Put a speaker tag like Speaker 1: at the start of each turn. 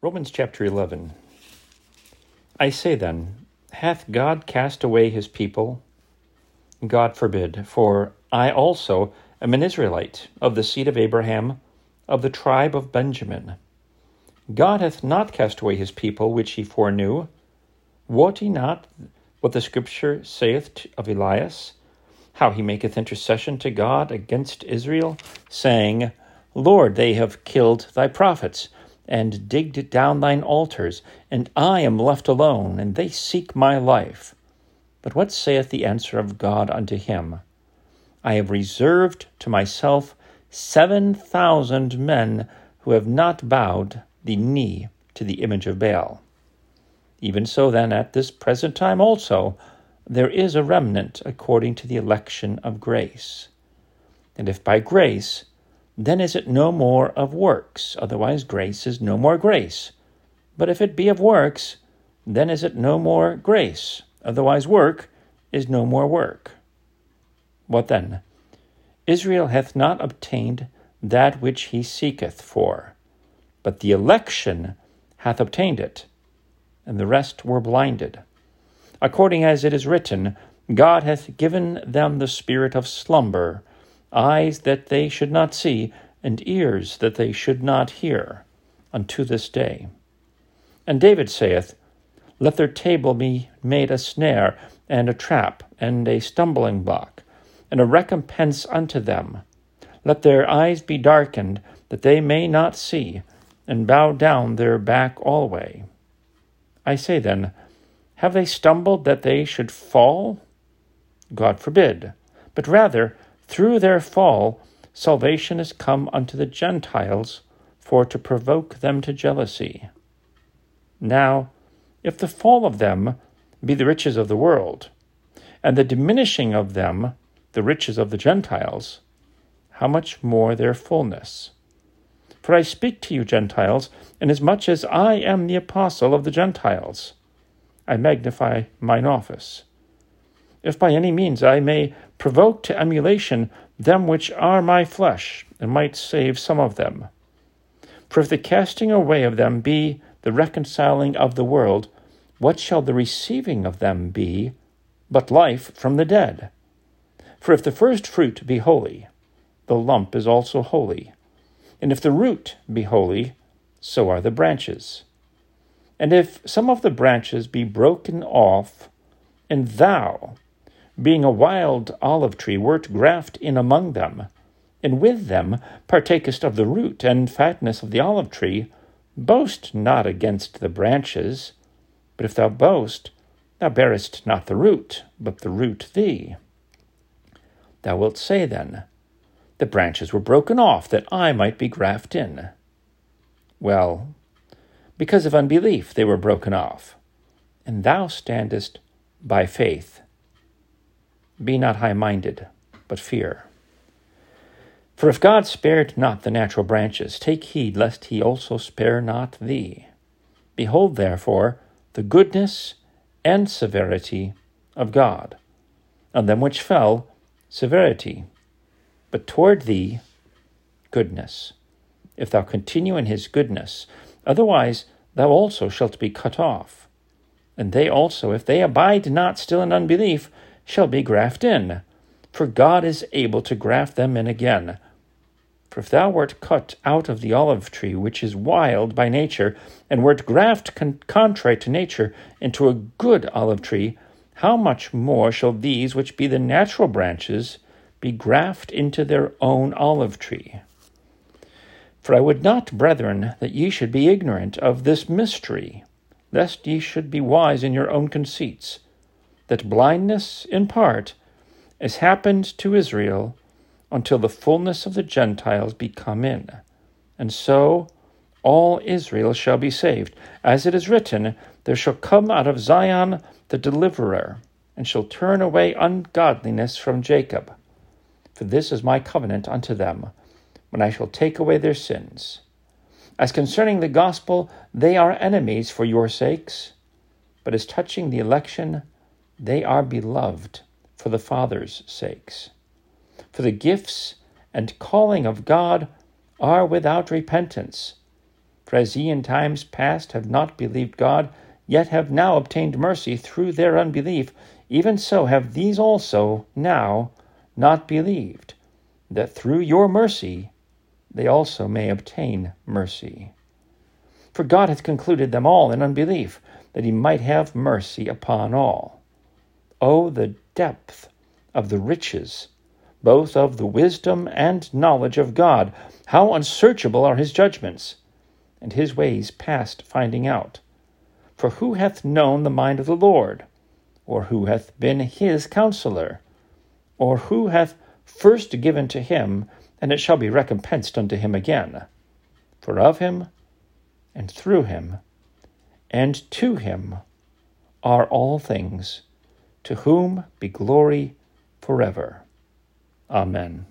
Speaker 1: Romans chapter 11. I say then, hath God cast away his people? God forbid, for I also am an Israelite, of the seed of Abraham, of the tribe of Benjamin. God hath not cast away his people which he foreknew. Wot ye not what the Scripture saith of Elias, how he maketh intercession to God against Israel, saying, Lord, they have killed thy prophets and digged down thine altars, and I am left alone, and they seek my life. But what saith the answer of God unto him? I have reserved to myself seven thousand men who have not bowed the knee to the image of Baal. Even so, then, at this present time also, there is a remnant according to the election of grace. And if by grace, then is it no more of works, otherwise grace is no more grace. But if it be of works, then is it no more grace, otherwise work is no more work. What then? Israel hath not obtained that which he seeketh for, but the election hath obtained it, and the rest were blinded. According as it is written, God hath given them the spirit of slumber eyes that they should not see, and ears that they should not hear, unto this day. And David saith, Let their table be made a snare, and a trap, and a stumbling block, and a recompense unto them. Let their eyes be darkened, that they may not see, and bow down their back alway. I say then, Have they stumbled that they should fall? God forbid, but rather, through their fall, salvation is come unto the Gentiles for to provoke them to jealousy. Now, if the fall of them be the riches of the world, and the diminishing of them the riches of the Gentiles, how much more their fullness? For I speak to you, Gentiles, inasmuch as I am the apostle of the Gentiles. I magnify mine office if by any means I may provoke to emulation them which are my flesh, and might save some of them. For if the casting away of them be the reconciling of the world, what shall the receiving of them be but life from the dead? For if the first fruit be holy, the lump is also holy. And if the root be holy, so are the branches. And if some of the branches be broken off, and thou, being a wild olive tree, wert graft in among them, and with them partakest of the root and fatness of the olive tree, boast not against the branches. But if thou boast, thou bearest not the root, but the root thee. Thou wilt say then, The branches were broken off, that I might be graft in. Well, because of unbelief they were broken off, and thou standest by faith. Be not high minded, but fear. For if God spared not the natural branches, take heed lest he also spare not thee. Behold, therefore, the goodness and severity of God. On them which fell, severity, but toward thee, goodness, if thou continue in his goodness. Otherwise, thou also shalt be cut off. And they also, if they abide not still in unbelief, shall be graft in, for God is able to graft them in again. For if thou wert cut out of the olive tree, which is wild by nature, and wert graft con- contrary to nature into a good olive tree, how much more shall these which be the natural branches be graft into their own olive tree? For I would not, brethren, that ye should be ignorant of this mystery, lest ye should be wise in your own conceits that blindness, in part, has happened to Israel until the fullness of the Gentiles be come in. And so all Israel shall be saved. As it is written, There shall come out of Zion the deliverer, and shall turn away ungodliness from Jacob. For this is my covenant unto them, when I shall take away their sins. As concerning the gospel, they are enemies for your sakes, but as touching the election, they are beloved for the Father's sakes. For the gifts and calling of God are without repentance. For as ye in times past have not believed God, yet have now obtained mercy through their unbelief, even so have these also now not believed, that through your mercy they also may obtain mercy. For God hath concluded them all in unbelief, that he might have mercy upon all. Oh, the depth of the riches, both of the wisdom and knowledge of God! How unsearchable are his judgments, and his ways past finding out! For who hath known the mind of the Lord? Or who hath been his counselor? Or who hath first given to him, and it shall be recompensed unto him again? For of him, and through him, and to him are all things, to whom be glory forever. Amen.